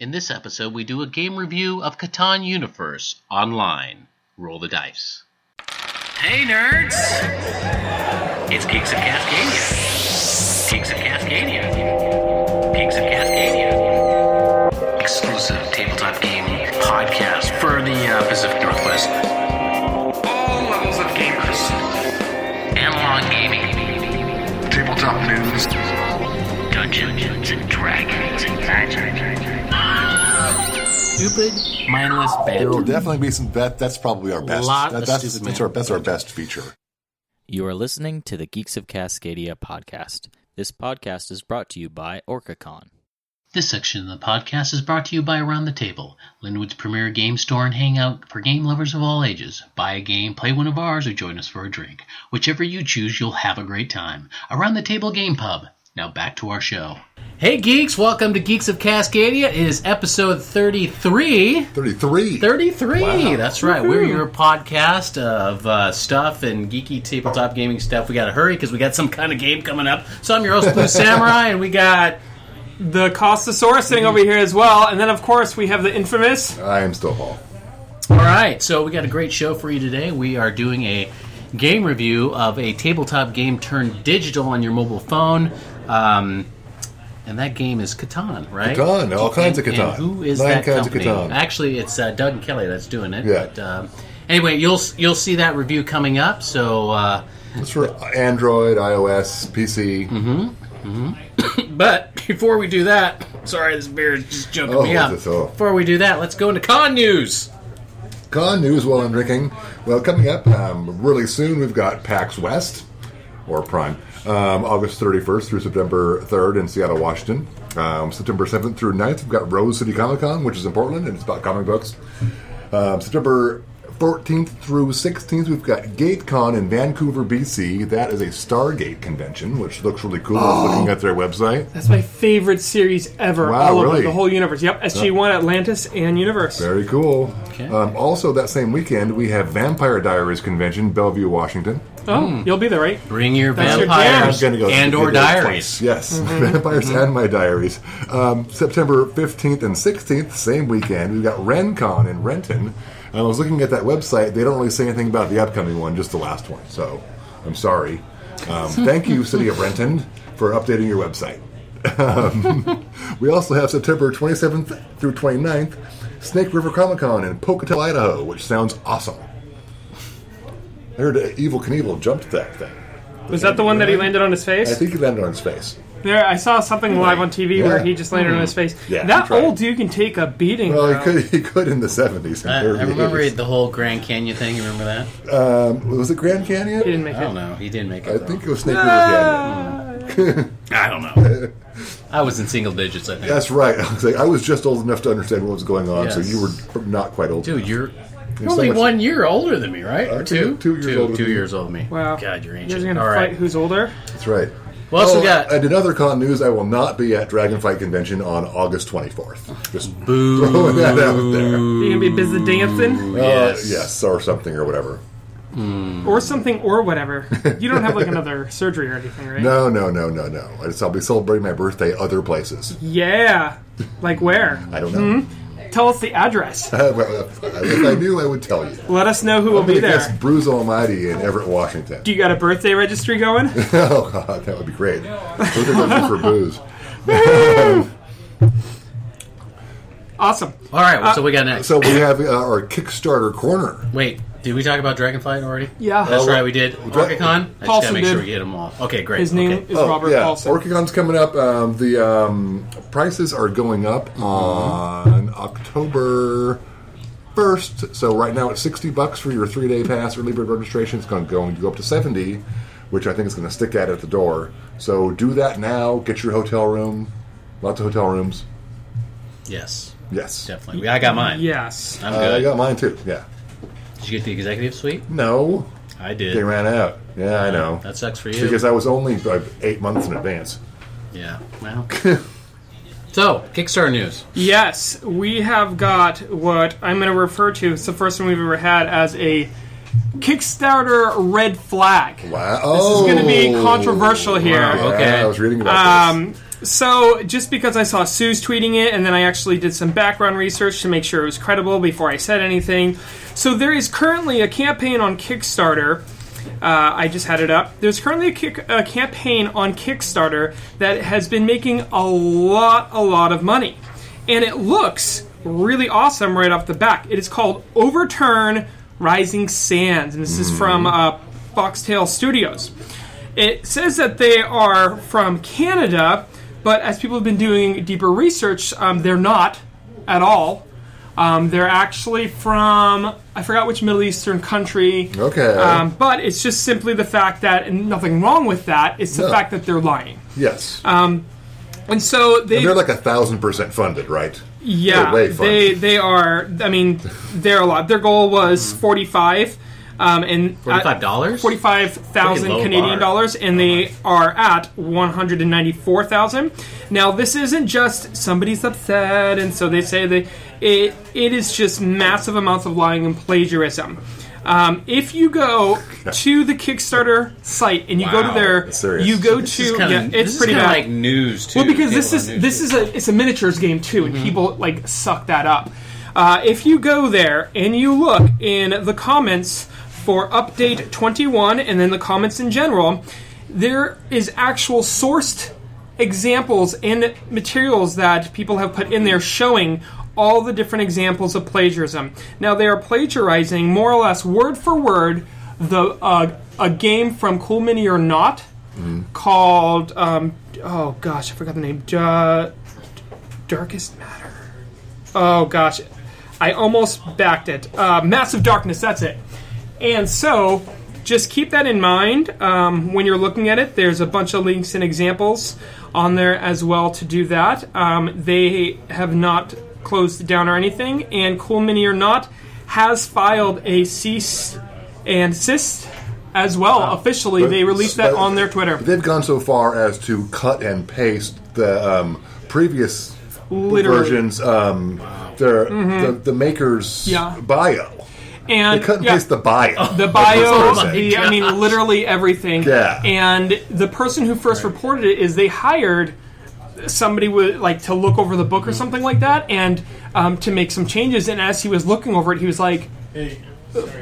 In this episode, we do a game review of Catan Universe online. Roll the dice. Hey, nerds! It's Geeks of Cascadia. Geeks of Cascadia. Geeks of Cascadia. Exclusive tabletop game podcast for the uh, Pacific Northwest. All levels of gamers. Analog gaming. Tabletop news. Dungeons and Dragons and Stupid, mindless There will definitely be some. That that's probably our best. Lot that- of that's that's our man- that's our best feature. You are listening to the Geeks of Cascadia podcast. This podcast is brought to you by OrcaCon. This section of the podcast is brought to you by Around the Table, Lynnwood's premier game store and hangout for game lovers of all ages. Buy a game, play one of ours, or join us for a drink. Whichever you choose, you'll have a great time. Around the Table Game Pub. Now back to our show. Hey geeks, welcome to Geeks of Cascadia. It is episode 33. Thirty-three. 33. Wow. That's right. We're your podcast of uh, stuff and geeky tabletop gaming stuff. We got to hurry because we got some kind of game coming up. So I'm your host, Blue Samurai, and we got the Costosaurus sitting over here as well, and then of course we have the infamous. I am still Paul. All right, so we got a great show for you today. We are doing a game review of a tabletop game turned digital on your mobile phone. Um, and that game is Catan, right? Catan, all kinds of And- Catan. and who is Nine that kinds of company? Catan. Actually, it's uh, Doug and Kelly that's doing it. Yeah. But um, anyway, you'll you'll see that review coming up. So, uh, It's for Android, iOS, PC. Mm-hmm. mm-hmm. but before we do that, sorry, this beer is just choking Oh, me up. oh. Before we do that, let's go into con news. Con news while I'm drinking. Well, coming up um, really soon, we've got PAX West or Prime, um, August 31st through September 3rd in Seattle, Washington. Um, September 7th through 9th, we've got Rose City Comic Con, which is in Portland, and it's about comic books. Um, September 14th through 16th, we've got GateCon in Vancouver, BC. That is a Stargate convention, which looks really cool. I was looking at their website. That's my favorite series ever. Wow, all over really? the whole universe. Yep, SG1, Atlantis, and Universe. Very cool. Okay. Um, also, that same weekend, we have Vampire Diaries convention, Bellevue, Washington. Oh, you'll be there, right? Bring your That's your vampires jam. I'm gonna go and to or the diaries. place. Yes, vampires and my diaries. Um, September 15th and 16th, same weekend, we've got RenCon in Renton. And I was looking at that website. They don't really say anything about the upcoming one, just the last one. So I'm sorry. Um, thank you, City of Renton, for updating your website. Um, we also have September 27th through 29th, Snake River Comic Con in Pocatello, Idaho, which sounds awesome. I heard uh, Evel Knievel jumped that thing. Was that the one that he landed on his face? I think he landed on his face. There, I saw something live on TV Yeah. where he just landed on his hmm. face. Yeah, that old dude can take a beating. Well, bro. he could he could in the seventies. I, I remember the whole Grand Canyon thing. You remember that? Um, was it Grand Canyon? He didn't make I don't know. He didn't make it. I though. think it was Snake ah! River Canyon. I don't know. I was in single digits. I think. That's right. I was like, I was just old enough to understand what was going on, so you were not quite old. Dude, enough. you're you're only so one year older than me, right? Or I two? think two years older two than you. years older than me. Wow. God, you're You ancient. guys are gonna fight right. who's older? That's right. What else we Oh, got? And in other con news, I will not be at Dragonflight Convention on August 24th. Just Boo. throwing that out there. You gonna be busy dancing Yes. Uh, yes, or something or whatever. or something or whatever? You don't have like another surgery or anything, right? No, no, no, no, no. I just, I'll be celebrating my birthday other places. Yeah. Like where? I don't know. Tell us the address. well, if I knew, I would tell you. Let us know who will I'm be gonna guess. Bruce Almighty in Everett, Washington. Do you got a birthday registry going? oh God, that would be great. Birthday registry for booze. awesome. All right. so we got next. So we have uh, our Kickstarter corner. Wait, did we talk about Dragonflight already? Yeah. That's right, we did. Orcacon? I just gotta Paulson make sure did. we get them all. Okay, great. His name okay. is Oh, Robert yeah. Paulson. Orcacon's coming up. Um, the um, prices are going up on October first. So right now it's sixty bucks for your three day pass early bird registration. It's going to go, go up to seventy, which I think is going to stick at at the door. So do that now. Get your hotel room. Lots of hotel rooms. Yes, Yes. definitely. I got mine. Yes. I'm Uh, I good. got mine too. Yeah. Did you get the executive suite? No, I did. they ran out. Yeah, I know. That sucks for you. Because I was only like eight months in advance. yeah. Well. so, Kickstarter news. Yes, we have got what I'm going to refer to. It's the first one we've ever had as a Kickstarter red flag. Wow. This is going to be controversial here. Wow, Yeah, Okay. I was reading about Um, So, just because I saw Sue's tweeting it, and then I actually did some background research to make sure it was credible before I said anything. So, there is currently a campaign on Kickstarter. Uh, I just had it up. There's currently a, kick, a campaign on Kickstarter that has been making a lot, a lot of money. And it looks really awesome right off the back. It is called Overturn Rising Sands, and this is from uh, Foxtail Studios. It says that they are from Canada, but as people have been doing deeper research, um, they're not at all. Um, they're actually from I forgot which Middle Eastern country. Okay. Um, but it's just simply the fact that, and nothing wrong with that. It's the No. fact that they're lying. yes. And so they they're like a thousand percent funded, right? yeah, They're they they are. I mean, they're a lot. Their goal was forty five, um, and Forty-five dollars. forty five thousand Canadian bar. dollars, and they are at one hundred and ninety four thousand. Now, this isn't just somebody's upset, and so they say that it it is just massive amounts of lying and plagiarism. Um, if you go to the Kickstarter site and you go to their, serious. you go This to kinda, yeah, it's pretty bad. like news too. Well, because this is this too. is a it's a miniatures game too, Mm-hmm. and people like suck that up. Uh, if you go there and you look in the comments for update 21 and then the comments in general, there is actual sourced examples and materials that people have put in there showing all the different examples of plagiarism. Now they are plagiarizing more or less word for word the uh, a game from Cool Mini or Not called um, oh gosh I forgot the name uh, Darkest Matter. Oh gosh, I almost backed it. Uh, Massive Darkness, that's it. And so, just keep that in mind um, when you're looking at it. There's a bunch of links and examples on there as well to do that. Um, they have not closed down or anything, and Cool Mini or Not has filed a cease and desist as well officially. They released that on their Twitter. They've gone so far as to cut and paste the um, previous Literally. Mm-hmm. versions, um, their, the, the maker's Yeah. bio. And They cut and yeah. paste the bio. the bio, Oh the, I mean, literally everything. Yeah. And the person who first reported it is they hired somebody with like to look over the book or mm. something like that, and um, to make some changes. And as he was looking over it, he was like, uh,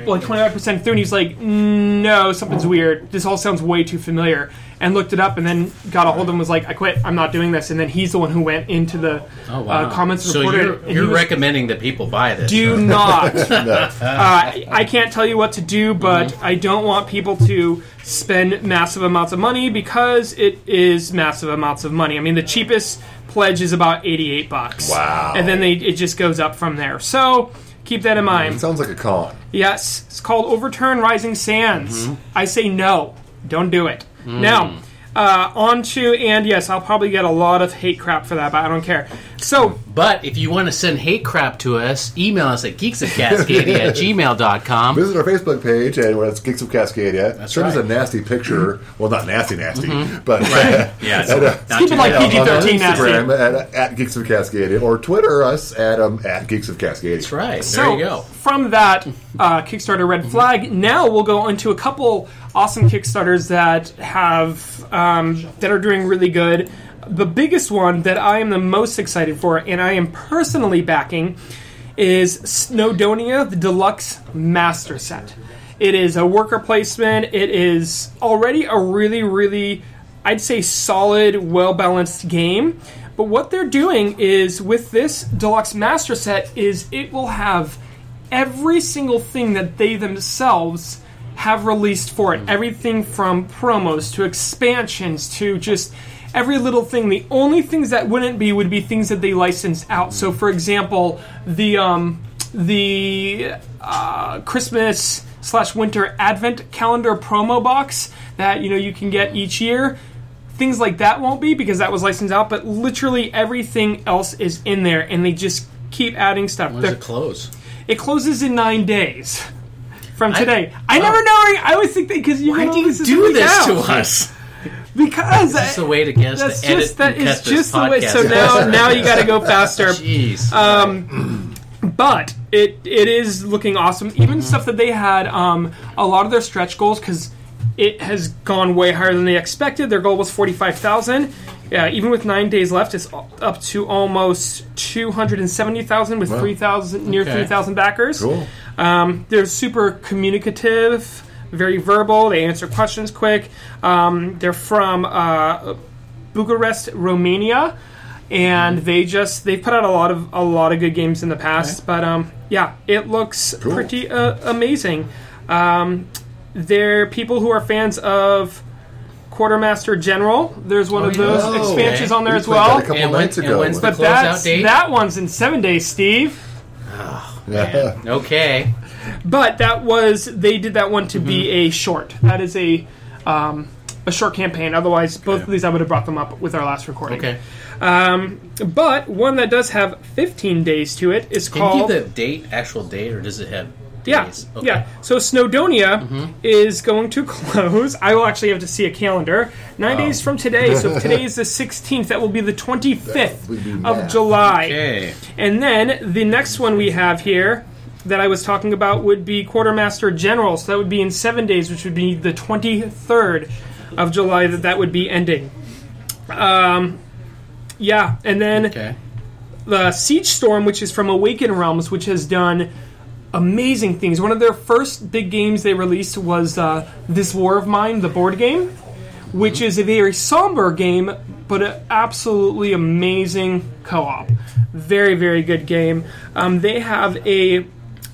like twenty five percent through, and he's like, mm, "No, something's oh. weird. This all sounds way too familiar." And looked it up, and then got a hold of him. and Was like, "I quit. I'm not doing this." And then he's the one who went into the Oh, wow. uh, comments and So reported. you're, and you're was- recommending that people buy this? do not. uh, I can't tell you what to do, but I don't want people to spend massive amounts of money because it is massive amounts of money. I mean, the cheapest pledge is about eighty-eight bucks. Wow. And then they it just goes up from there. So keep that in mind. Sounds like a con. Yes, it's called Overturn Rising Sands. Mm-hmm. I say no. Don't do it. Mm. Now, uh, on to, and yes, I'll probably get a lot of hate crap for that, but I don't care. So, But if you want to send hate crap to us, email us at geeksofcascadia at gmail.com. Visit our Facebook page, and it's Geeks of Cascadia. That's Send us a nasty picture. Well, not nasty, nasty, but Yeah, and, uh, not keep it too like bad. PG-13 on nasty. Instagram at, at Geeks of Cascadia, or Twitter us at um, at Geeks of Cascadia. That's right. So there you go. from that uh, Kickstarter red flag, now we'll go into a couple awesome Kickstarters that have um, that are doing really good. The biggest one that I am the most excited for, and I am personally backing, is Snowdonia, the deluxe master set. It is a worker placement. It is already a really, really, I'd say, solid, well balanced game. But what they're doing is with this deluxe master set is it will have every single thing that they themselves have released for it. Everything from promos to expansions to just every little thing. The only things that wouldn't be would be things that they licensed out. So, for example, the um, the uh, Christmas slash winter advent calendar promo box that you know you can get each year. Things like that won't be because that was licensed out, but literally everything else is in there, and they just keep adding stuff. When does it close? it closes in nine days from today. I, oh. never know. I always think because you Why know do you this do this out. to us? Because This is the way to get us that's to edit just that and cut is this just the way. So now now you got to go faster. Jeez. Um, but it it is looking awesome. Even stuff that they had, um, a lot of their stretch goals because it has gone way higher than they expected. Their goal was forty five thousand. Yeah, even with nine days left, it's up to almost two hundred and seventy thousand with Wow. three thousand near Okay. three thousand backers. Cool. Um, they're super communicative, very verbal. They answer questions quick. Um, they're from uh, Bucharest, Romania, and they just they've put out a lot of a lot of good games in the past. But um, yeah, it looks Cool. pretty uh, amazing. Um, they're people who are fans of Quartermaster General. There's one of oh, those Oh, expansions okay. on there We as played that well. a couple And when- nights and ago. when's But closeout that's date? that one's in seven days, Steve. yeah. Okay. But that was they did that one to be mm-hmm. a short. That is a um, a short campaign. Otherwise, both of these I would have brought them up with our last recording. Okay. Um, but one that does have 15 days to it is Can you called give the date, actual date, or does it have yeah? Okay. yeah. So Snowdonia is going to close. I will actually have to see a calendar. Nine days from today. So if today is the 16th, that will be the 25th of. July. Okay. And then the next one we have here that I was talking about would be Quartermaster General. So that would be in seven days, which would be the 23rd of July that that would be ending. Um, yeah, and then Okay. the Siege Storm, which is from Awaken Realms, which has done amazing things. One of their first big games they released was uh, This War of Mine, the board game, which is a very somber game, but an absolutely amazing co op. Very, very good game. Um, they have a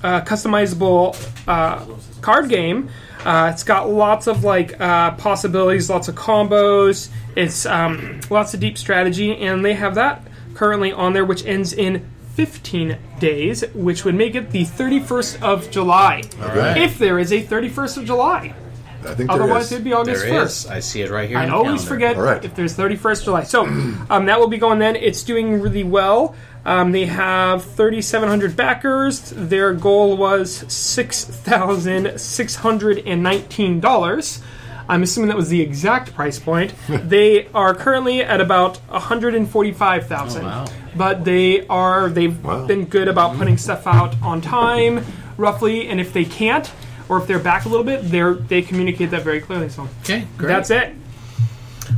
uh, customizable uh, card game. Uh, it's got lots of like uh, possibilities, lots of combos. It's um, lots of deep strategy, and they have that currently on there, which ends in 15 days, which would make it the 31st of July. right. If there is a 31st of July. I think Otherwise, it'd be August There 1st. is. I see it right here. I on the always calendar. forget All right. if there's 31st July. So um, that will be going then. It's doing really well. Um, they have 3,700 backers. Their goal was $6,619. I'm assuming that was the exact price point. they are currently at about 145,000. Oh, wow. But they are they've Wow. been good about putting stuff out on time, roughly. And if they can't, or if they're back a little bit, they are they communicate that very clearly. So Okay, great. that's it.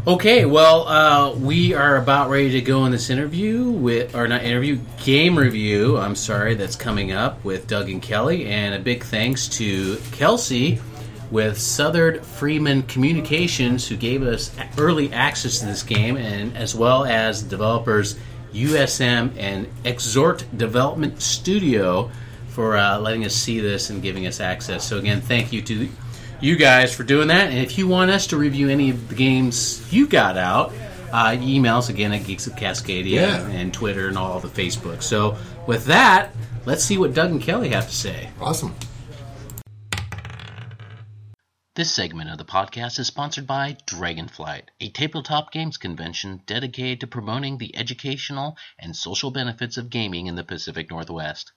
Okay, well, uh, we are about ready to go in this interview with, or not interview, game review. I'm sorry, that's coming up with Doug and Kelly, and a big thanks to Kelsey with Southern Freeman Communications who gave us early access to this game, and as well as developers USM and Exozet Development Studio for uh, letting us see this and giving us access. So again, thank you to you guys for doing that. And if you want us to review any of the games you got out, uh, email us again at Geeks of Cascadia Yeah. and Twitter and all the Facebook. So with that, let's see what Doug and Kelly have to say. Awesome. This segment of the podcast is sponsored by Dragonflight, a tabletop games convention dedicated to promoting the educational and social benefits of gaming in the Pacific Northwest.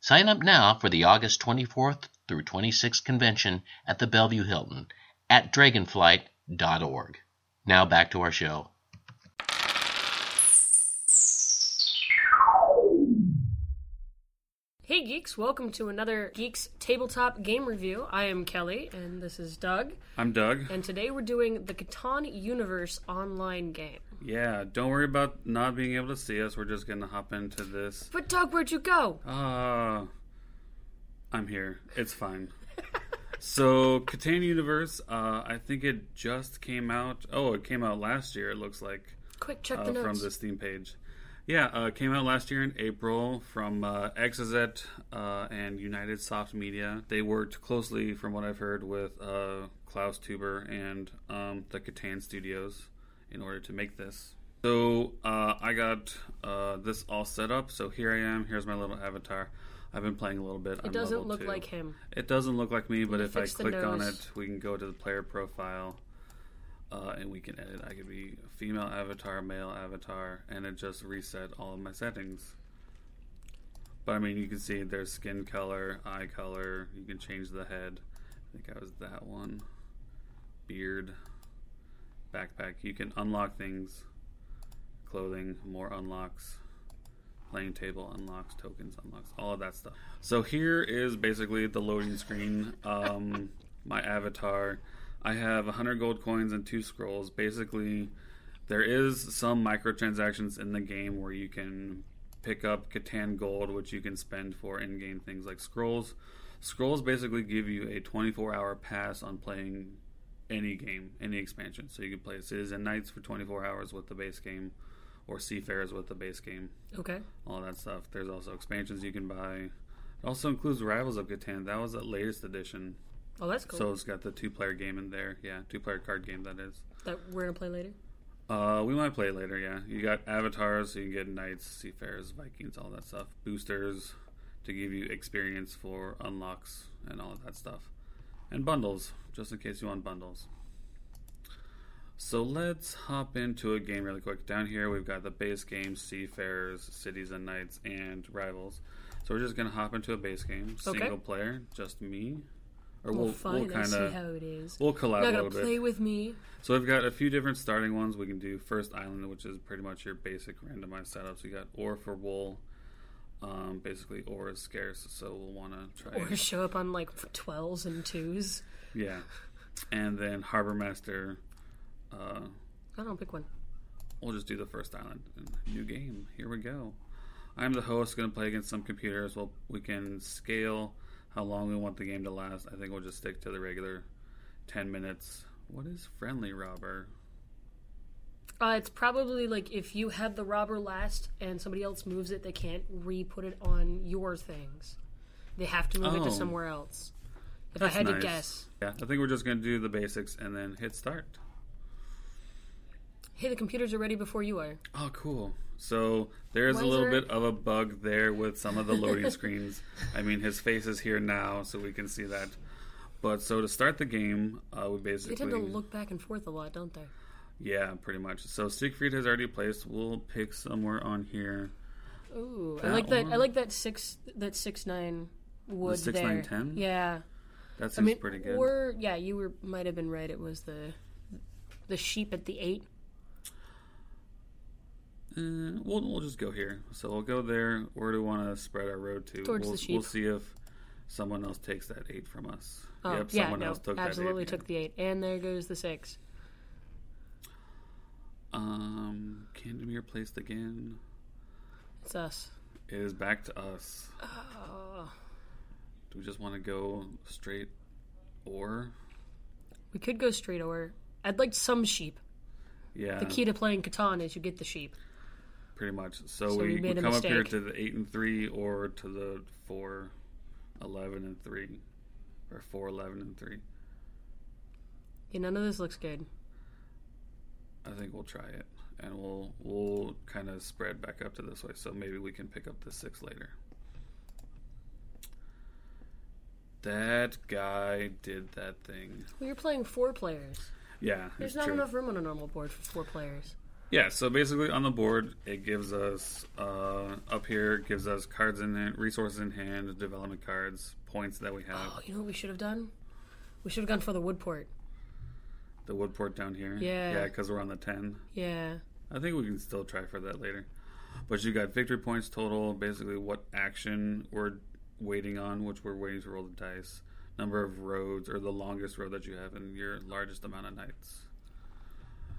Sign up now for the August 24th through 26th convention at the Bellevue Hilton at dragonflight.org. Now back to our show. Hey geeks, welcome to another Geeks Tabletop Game Review. I am Kelly and this is Doug, I'm Doug. and today we're doing the Catan Universe online game. Yeah, don't worry about not being able to see us. We're just gonna hop into this. But Doug, where'd you go? Uh, I'm here. It's fine. so, Catan Universe, uh, I think it just came out. Oh, it came out last year, it looks like, Quick, check uh, the notes. from the Steam page. Yeah, uh, came out last year in April from uh, uh, and United Soft Media. They worked closely, from what I've heard, with uh, Klaus Teuber and um, the Catan Studios in order to make this. So uh, I got uh, this all set up. So here I am. Here's my little avatar. I've been playing a little bit. It doesn't look like him. It doesn't look like me, but if I click on it, we can go to the player profile uh, and we can edit. I could be a female avatar, male avatar, and it just reset all of my settings. But I mean, you can see there's skin color, eye color. You can change the head. I think I was that one. Beard, backpack. You can unlock things. Clothing, more unlocks. Playing table unlocks, tokens unlocks, all of that stuff. So here is basically the loading screen. Um, my avatar. I have 100 gold coins and two scrolls. Basically, there is some microtransactions in the game where you can pick up Catan Gold, which you can spend for in-game things like scrolls. Scrolls basically give you a 24-hour pass on playing any game, any expansion. So you can play Cities and Knights for 24 hours with the base game, or Seafarers with the base game, Okay. all that stuff. There's also expansions you can buy. It also includes Rivals of Catan. That was the latest edition. Oh, that's cool. So it's got the two-player game in there. Yeah, two-player card game that is. that we're gonna play later. Uh, we might play later. Yeah, you got avatars, so you can get knights, seafarers, Vikings, all that stuff. Boosters to give you experience for unlocks and all of that stuff, and bundles just in case you want bundles. So let's hop into a game really quick. Down here we've got the base game, Seafarers, Cities and Knights, and Rivals. So we're just gonna hop into a base game, Okay. single player, just me, or Well, we'll we'll kind see of how it is. we'll collab a little gonna bit. play with me. So we've got a few different starting ones. We can do first island, which is pretty much your basic randomized setups. You got ore for wool. Um, basically, ore is scarce, so we'll want to try. Or show up on like twelves and twos. Yeah, and then harbor master. Uh, I don't pick one. we'll just do the first island. New game. Here we go. I'm the host. Going to play against some computers. Well, we can scale how long we want the game to last. I think we'll just stick to the regular ten minutes. What is friendly robber? Uh, it's probably like if you had the robber last and somebody else moves it, they can't re-put it on your things. They have to move it Oh. to somewhere else. If That's I had nice. to guess, Yeah, I think we're just going to do the basics and then hit start. Hey, the computers are ready before you are. Oh, cool. So there's Why a little bit of a bug there with some of the loading screens. I mean, his face is here now, so we can see that. But so to start the game, uh, we They basically tend to look back and forth a lot, don't they? yeah, pretty much. So Siegfried has already placed. We'll pick somewhere on here. Ooh, I That like that. I like that six. That six nine wood six, there. nine, ten? Yeah, That I seems mean, pretty good. or yeah, you were might have been right. It was the the sheep at the eight. Uh, we'll we'll just go here. So we'll go there. Where do we want to spread our road to? Towards we'll, the sheep. We'll see if someone else takes that eight from us. Oh, yep, yeah, someone no, else took absolutely that eight. took the eight, and there goes the six. Um, Candamir placed again. It's us. It is back to us. Oh, Do we just want to go straight or? we could go straight over. I'd like some sheep. Yeah, The key to playing Catan is you get the sheep. Pretty much. So, So we, we we come up here to the 8 and 3 or to the 4, 11 and 3. Or 4, 11 and 3. Yeah, none of this looks good. I think we'll try it. And we'll we'll kind of spread back up to this way, so maybe we can pick up the six later. That guy did that thing. Well, you're playing four players. Yeah, There's not true. enough room on a normal board for four players. Yeah, so basically on the board, it gives us uh, up here it gives us cards in hand, resources in hand, development cards, points that we have. Oh, you know what we should have done? We should have gone for the woodport. The wood port down here. Yeah. yeah, because we're on the ten. Yeah. I think we can still try for that later. But you got victory points total, basically what action we're waiting on, which we're waiting to roll the dice, number of roads, or the longest road that you have, and your largest amount of knights.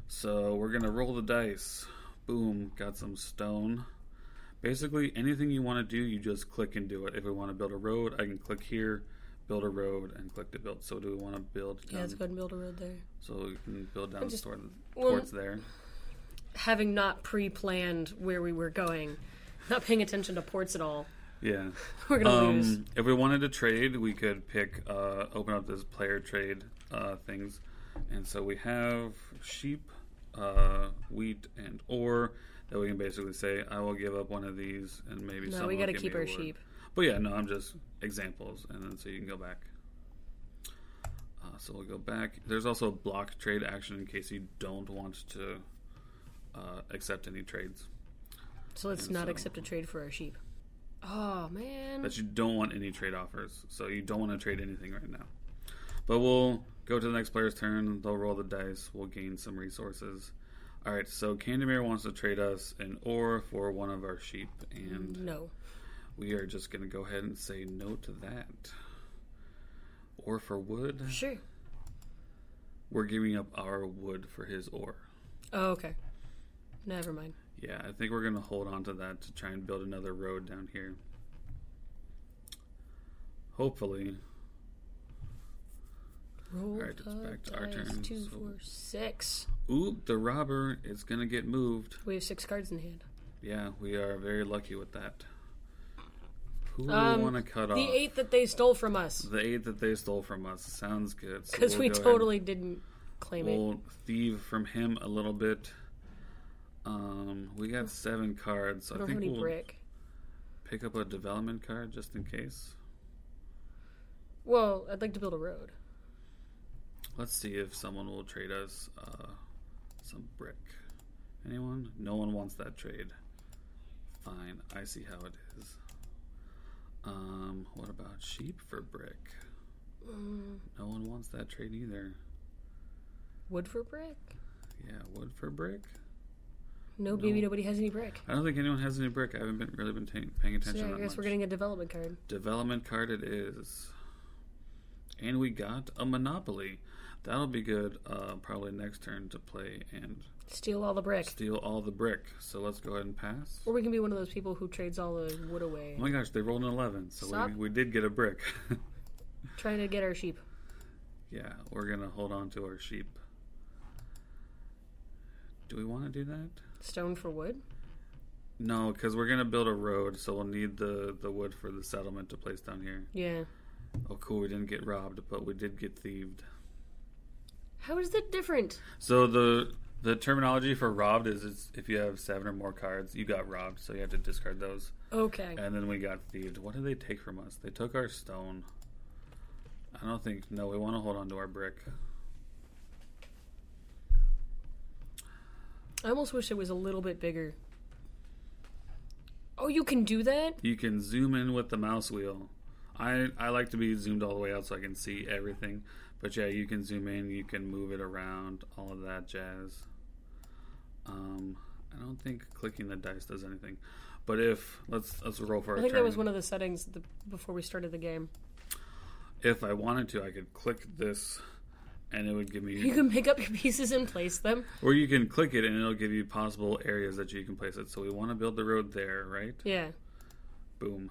So we're gonna roll the dice. Boom, got some stone. Basically, anything you want to do, you just click and do it. If we want to build a road, I can click here, build a road, and click to build. So do we want to build? Yeah, down- let's go ahead and build a road there. So we can build down just- toward, well- towards there. Having not pre-planned where we were going, not paying attention to ports at all, Yeah. we're gonna lose. Um, if we wanted to trade, we could pick, uh, open up this player trade uh, things, and so we have sheep, uh, wheat, and ore that we can basically say, I will give up one of these, and maybe No, we will gotta keep our sheep. But yeah, no, I'm just examples, and then so you can go back. Uh, so we'll go back. There's also a block trade action in case you don't want to uh, accept any trades. So let's and not so- accept a trade for our sheep. Oh man. that you don't want any trade offers. So you don't want to trade anything right now. But we'll go to the next player's turn. They'll roll the dice. We'll gain some resources. All right. So Candamir wants to trade us an ore for one of our sheep, and No. we are just going to go ahead and say no to that. Ore for wood. Sure. We're giving up our wood for his ore. Oh, okay. Never mind. Yeah, I think we're gonna hold on to that to try and build another road down here. Hopefully, Roll Alright, it's back to our turn, Two, so- four, six. ooh, the robber is gonna get moved. We have six cards in hand. Yeah, we are very lucky with that. Who do Um, we want to cut off? The eight that they stole from us. The eight that they stole from us sounds good. So Because we'll we go ahead- totally didn't claim it. We'll thieve from him a little bit. Um, we got seven cards, I I, don't have think any we'll brick. pick up a development card just in case. Well, I'd like to build a road. Let's see if someone will trade us uh, some brick. Anyone? No one wants that trade. Fine, I see how it is. Um, what about sheep for brick? Mm. No one wants that trade either. Wood for brick? Yeah, wood for brick. No, maybe nobody has any brick. I don't think anyone has any brick. I haven't been really been ta- paying So attention. yeah, I guess much. we're getting a development card. development card. It is, and we got a monopoly. That'll be good. Uh, probably next turn to play and Steal all the brick. steal all the brick. So let's go ahead and pass. Or we can be one of those people who trades all the wood away. Oh my gosh, they rolled an eleven, so Stop. we, we did get a brick. Trying to get our sheep. yeah, we're gonna hold on to our sheep. Do we want to do that? Stone for wood? No, because we're gonna build a road, so we'll need the the wood for the settlement to place down here. Yeah. Oh, cool. We didn't get robbed, but we did get thieved. How is that different? So the the terminology for robbed is it's if you have seven or more cards, you got robbed, so you have to discard those. Okay. And then we got thieved. What did they take from us? They took our stone. I don't think. No, we want to hold on to our brick. I almost wish it was a little bit bigger. Oh, you can do that? You can zoom in with the mouse wheel. I I like to be zoomed all the way out so I can see everything. But yeah, you can zoom in, you can move it around, all of that jazz. Um, I don't think clicking the dice does anything. But if let's let's roll for I think turn. that was one of the settings the, before we started the game. if I wanted to, I could click this, and it would give me. You can pick up your pieces and place them. Or you can click it, and it'll give you possible areas that you can place it. So we want to build the road there, right? Yeah. Boom.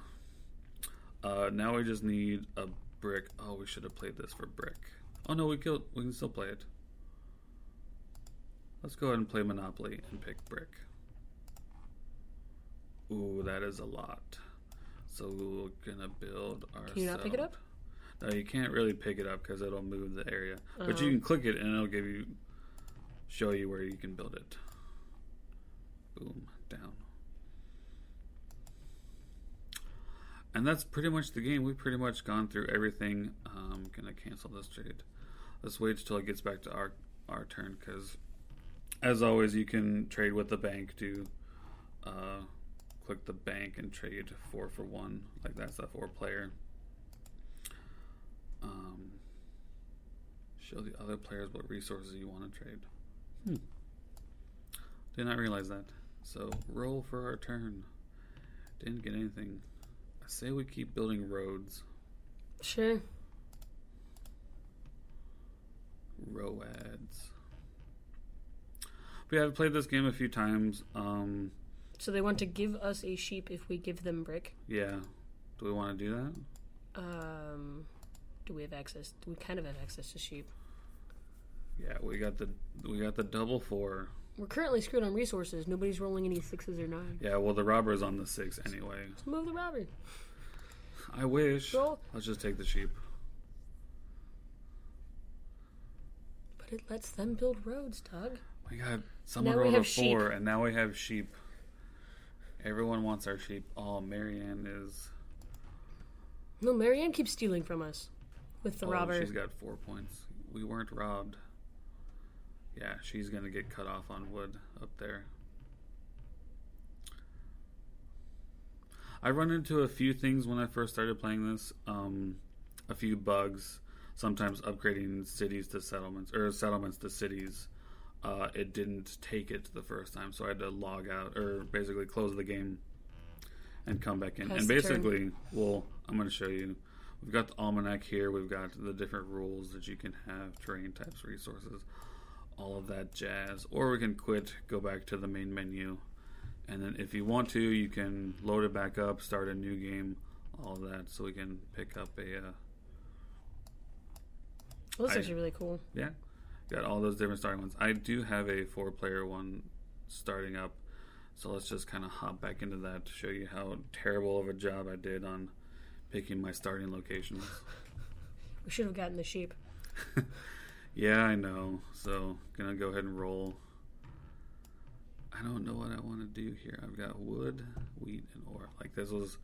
Uh, now we just need a brick. Oh, we should have played this for brick. Oh no, we killed. We can still play it. Let's go ahead and play Monopoly and pick brick. Ooh, that is a lot. So we're gonna build our. Can you not pick it up? No, you can't really pick it up because it'll move the area. But you can click it and it'll give you, show you where you can build it. Boom, down. And that's pretty much the game. We've pretty much gone through everything. I'm gonna cancel this trade. Let's wait until it gets back to our our turn because, as always, you can trade with the bank to uh, click the bank and trade four for one. Like that's a four player. Um, show the other players what resources you want to trade. Hmm. Did not realize that. So roll for our turn. Didn't get anything. I say we keep building roads. Sure. Roads. We have played this game a few times. Um, So they want to give us a sheep if we give them brick. yeah. Do we want to do that? Um, do we have access? We kind of have access to sheep. Yeah, we got the we got the double four. We're currently screwed on resources. Nobody's rolling any sixes or nines. Yeah, well the robber's on the six anyway. Let's Move the robber. I wish. Roll. Let's just take the sheep. But it lets them build roads, Doug. We got someone Now rolled a have sheep. four, and now we have sheep. Everyone wants our sheep. Oh, Marianne is. No, Marianne keeps stealing from us with the oh, robber. She's got four points. We weren't robbed. Yeah, she's gonna get cut off on wood up there. I run into a few things when I first started playing this. Um, a few bugs. Sometimes upgrading cities to settlements or settlements to cities. Uh, it didn't take it the first time, so I had to log out or basically close the game and come back in. Pass and the turn. basically, well, I'm going to show you. We've got the almanac here. We've got the different rules that you can have, terrain types, resources. All of that jazz. Or we can quit, go back to the main menu, and then if you want to, you can load it back up, start a new game, all of that, so we can pick up a. Uh, that's I- actually really cool. yeah, got all those different starting ones. I do have a four player one starting up, so let's just kind of hop back into that to show you how terrible of a job I did on picking my starting locations. We should have gotten the sheep. Yeah, I know. So gonna go ahead and roll. I don't know what I want to do here. I've got wood, wheat, and ore. Like this was,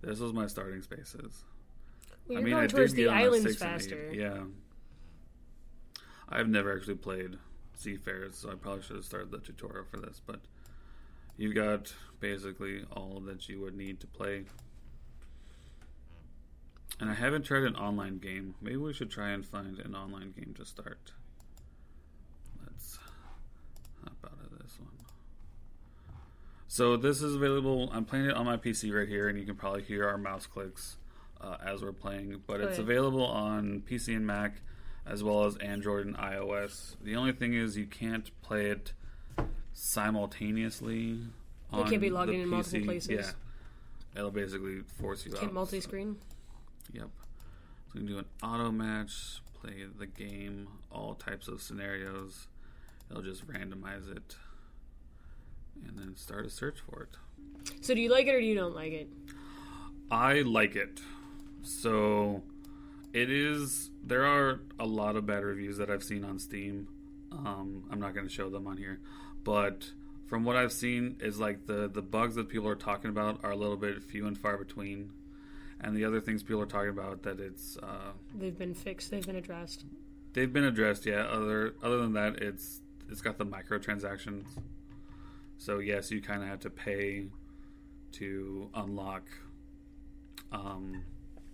this was my starting spaces. Well, I mean, going I towards did the get on a islands six and eight. faster. Yeah. I've never actually played Seafarers, so I probably should have started the tutorial for this. But you've got basically all that you would need to play. And I haven't tried an online game. Maybe we should try and find an online game to start. Let's hop out of this one. So this is available. I'm playing it on my PC right here, and you can probably hear our mouse clicks uh, as we're playing. But it's available on PC and Mac, as well as Android and iOS. The only thing is you can't play it simultaneously. On can't be logged in in multiple places? Yeah, it'll basically force you Can't out. multi-screen. Yep. So we can do an auto match, play the game, all types of scenarios. It'll just randomize it, and then start a search for it. So do you like it or do you don't like it? I like it. So it is. There are a lot of bad reviews that I've seen on Steam. Um, I'm not going to show them on here, but from what I've seen, is like the the bugs that people are talking about are a little bit few and far between. And the other things people are talking about that it's uh, They've been fixed. They've been addressed. they've been addressed. Yeah. Other other than that, it's it's got the microtransactions. So yes, you kind of have to pay to unlock um,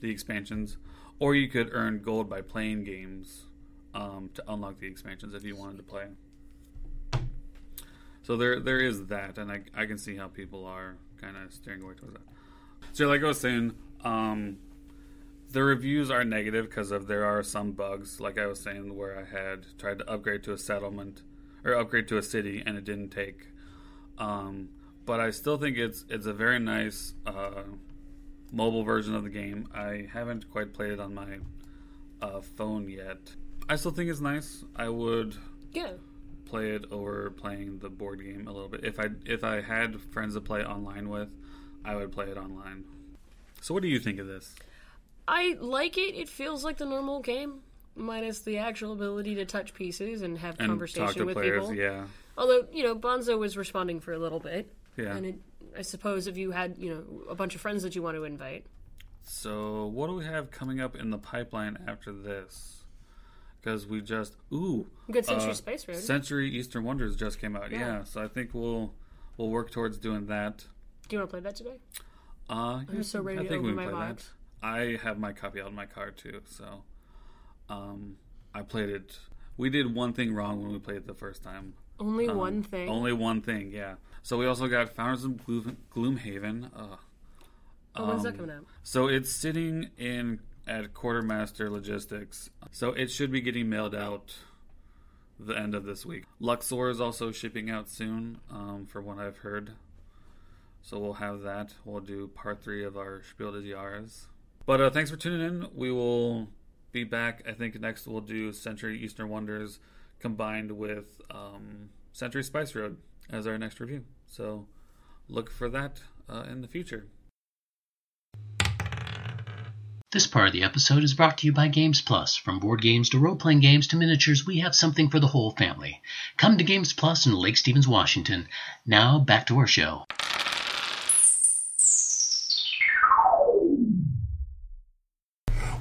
the expansions, or you could earn gold by playing games um, to unlock the expansions if you wanted to play. So there there is that, and I I can see how people are kind of steering away towards that. So like I was saying, um, the reviews are negative because of there are some bugs, like I was saying, where I had tried to upgrade to a settlement or upgrade to a city and it didn't take. Um, but I still think it's it's a very nice uh, mobile version of the game. I haven't quite played it on my uh, phone yet. I still think it's nice. I would Yeah. play it over playing the board game a little bit. If I if I had friends to play online with, I would play it online. So what do you think of this? I like it. It feels like the normal game, minus the actual ability to touch pieces and have And conversation with players, people. yeah. Although you know, Bonzo was responding for a little bit, Yeah. and it, I suppose if you had you know a bunch of friends that you want to invite, So what do we have coming up in the pipeline after this? Because we just ooh, you got Century uh, Spice Road. Century Eastern Wonders just came out. Yeah. Yeah. so I think we'll we'll work towards doing that. Do you want to play that today? Uh, I'm so ready I to think we can my play that. I have my copy out in my car too, so um, I played it. We did one thing wrong when we played it the first time. Only Um, one thing. Only one thing, yeah. So we also got Founders of Gloom, Gloomhaven. Uh, oh, when's that um, coming out? So it's sitting in at Quartermaster Logistics. So it should be getting mailed out the end of this week. Luxor is also shipping out soon, um, from what I've heard. So we'll have that. We'll do part three of our Spiel des Jahres. But uh, thanks for tuning in. We will be back. I think next we'll do Century Eastern Wonders combined with um, Century Spice Road as our next review. So look for that uh, in the future. This part of the episode is brought to you by Games Plus. From board games to role playing games to miniatures, we have something for the whole family. Come to Games Plus in Lake Stevens, Washington. Now, back to our show.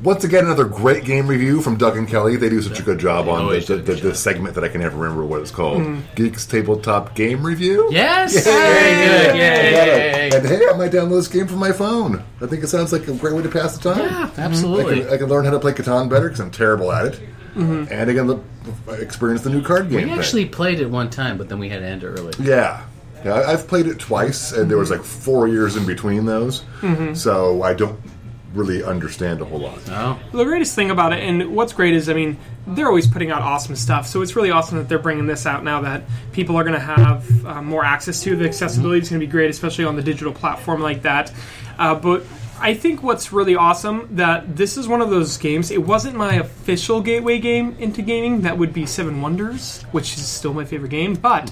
Once again, another great game review from Doug and Kelly. They do such a good job on the, always do the, a the, good the job. segment that I can never remember what it's called. Hmm. Geeks Tabletop Game Review. Yes! Very good. I got it. Yay! And hey, I might download this game from my phone. I think it sounds like a great way to pass the time. Yeah, I absolutely. can, I can learn how to play Catan better because I'm terrible at it. Mm-hmm. And I can look, experience the new card game. We thing. actually played it one time, but then we had to end it early. Yeah. Yeah, I- I've played it twice, and there was like four years in between those. Mm-hmm. So I don't really understand a whole lot. Oh, The greatest thing about it, and what's great is, I mean, they're always putting out awesome stuff. So it's really awesome that they're bringing this out now that people are going to have uh, more access to. The accessibility is going to be great, especially on the digital platform like that. Uh, but I think what's really awesome that this is one of those games. It wasn't my official gateway game into gaming. That would be Seven Wonders, which is still my favorite game. But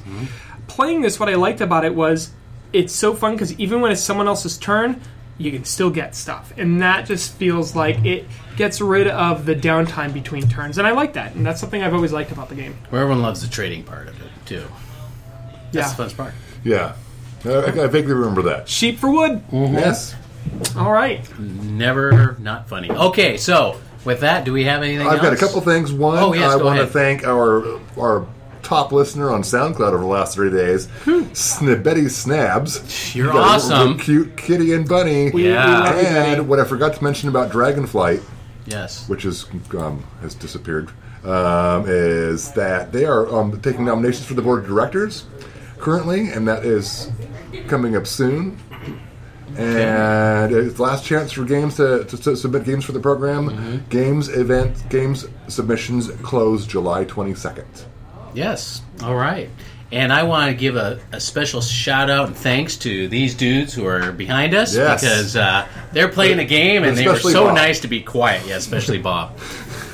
playing this, what I liked about it was it's so fun because even when it's someone else's turn, you can still get stuff, and that just feels like it gets rid of the downtime between turns, and I like that, and that's something I've always liked about the game. where everyone loves the trading part of it too. That's the funnest part. Yeah, I, I vaguely remember that. Sheep for wood. Mm-hmm. Yes, All right. Never not funny. Okay, so with that, do we have anything? Else? I've got a couple things. One, Oh, yes, I go want to thank our our top listener on SoundCloud over the last three days, Snibbetty Snabs. You're You got a awesome. cute kitty and bunny. Yeah. we love you, Betty. And what I forgot to mention about Dragonflight, Yes. which is um, has disappeared, um, is that they are um, taking nominations for the board of directors currently, and that is coming up soon. And it's last chance for games to, to, to submit games for the program. Mm-hmm. Games event games submissions close July twenty second. Yes. All right. And I want to give a, a special shout out and thanks to these dudes who are behind us Yes. because uh, they're playing a game and they were so Bob. nice to be quiet. Yeah, especially Bob,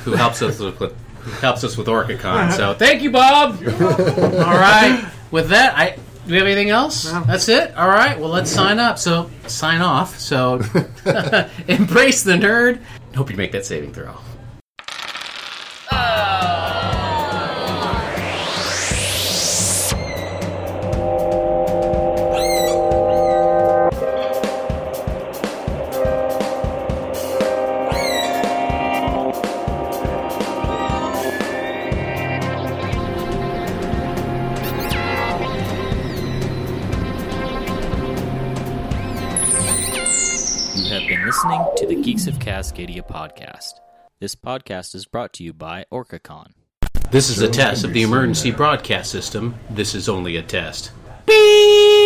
who helps us with, with who helps us with OrcaCon. So thank you, Bob. All right. With that, I do we have anything else? That's it. All right. Well, let's sign up. So sign off. So embrace the nerd. Hope you make that saving throw. Cascadia podcast. This podcast is brought to you by OrcaCon. This is a test of the emergency broadcast system. This is only a test. Beep!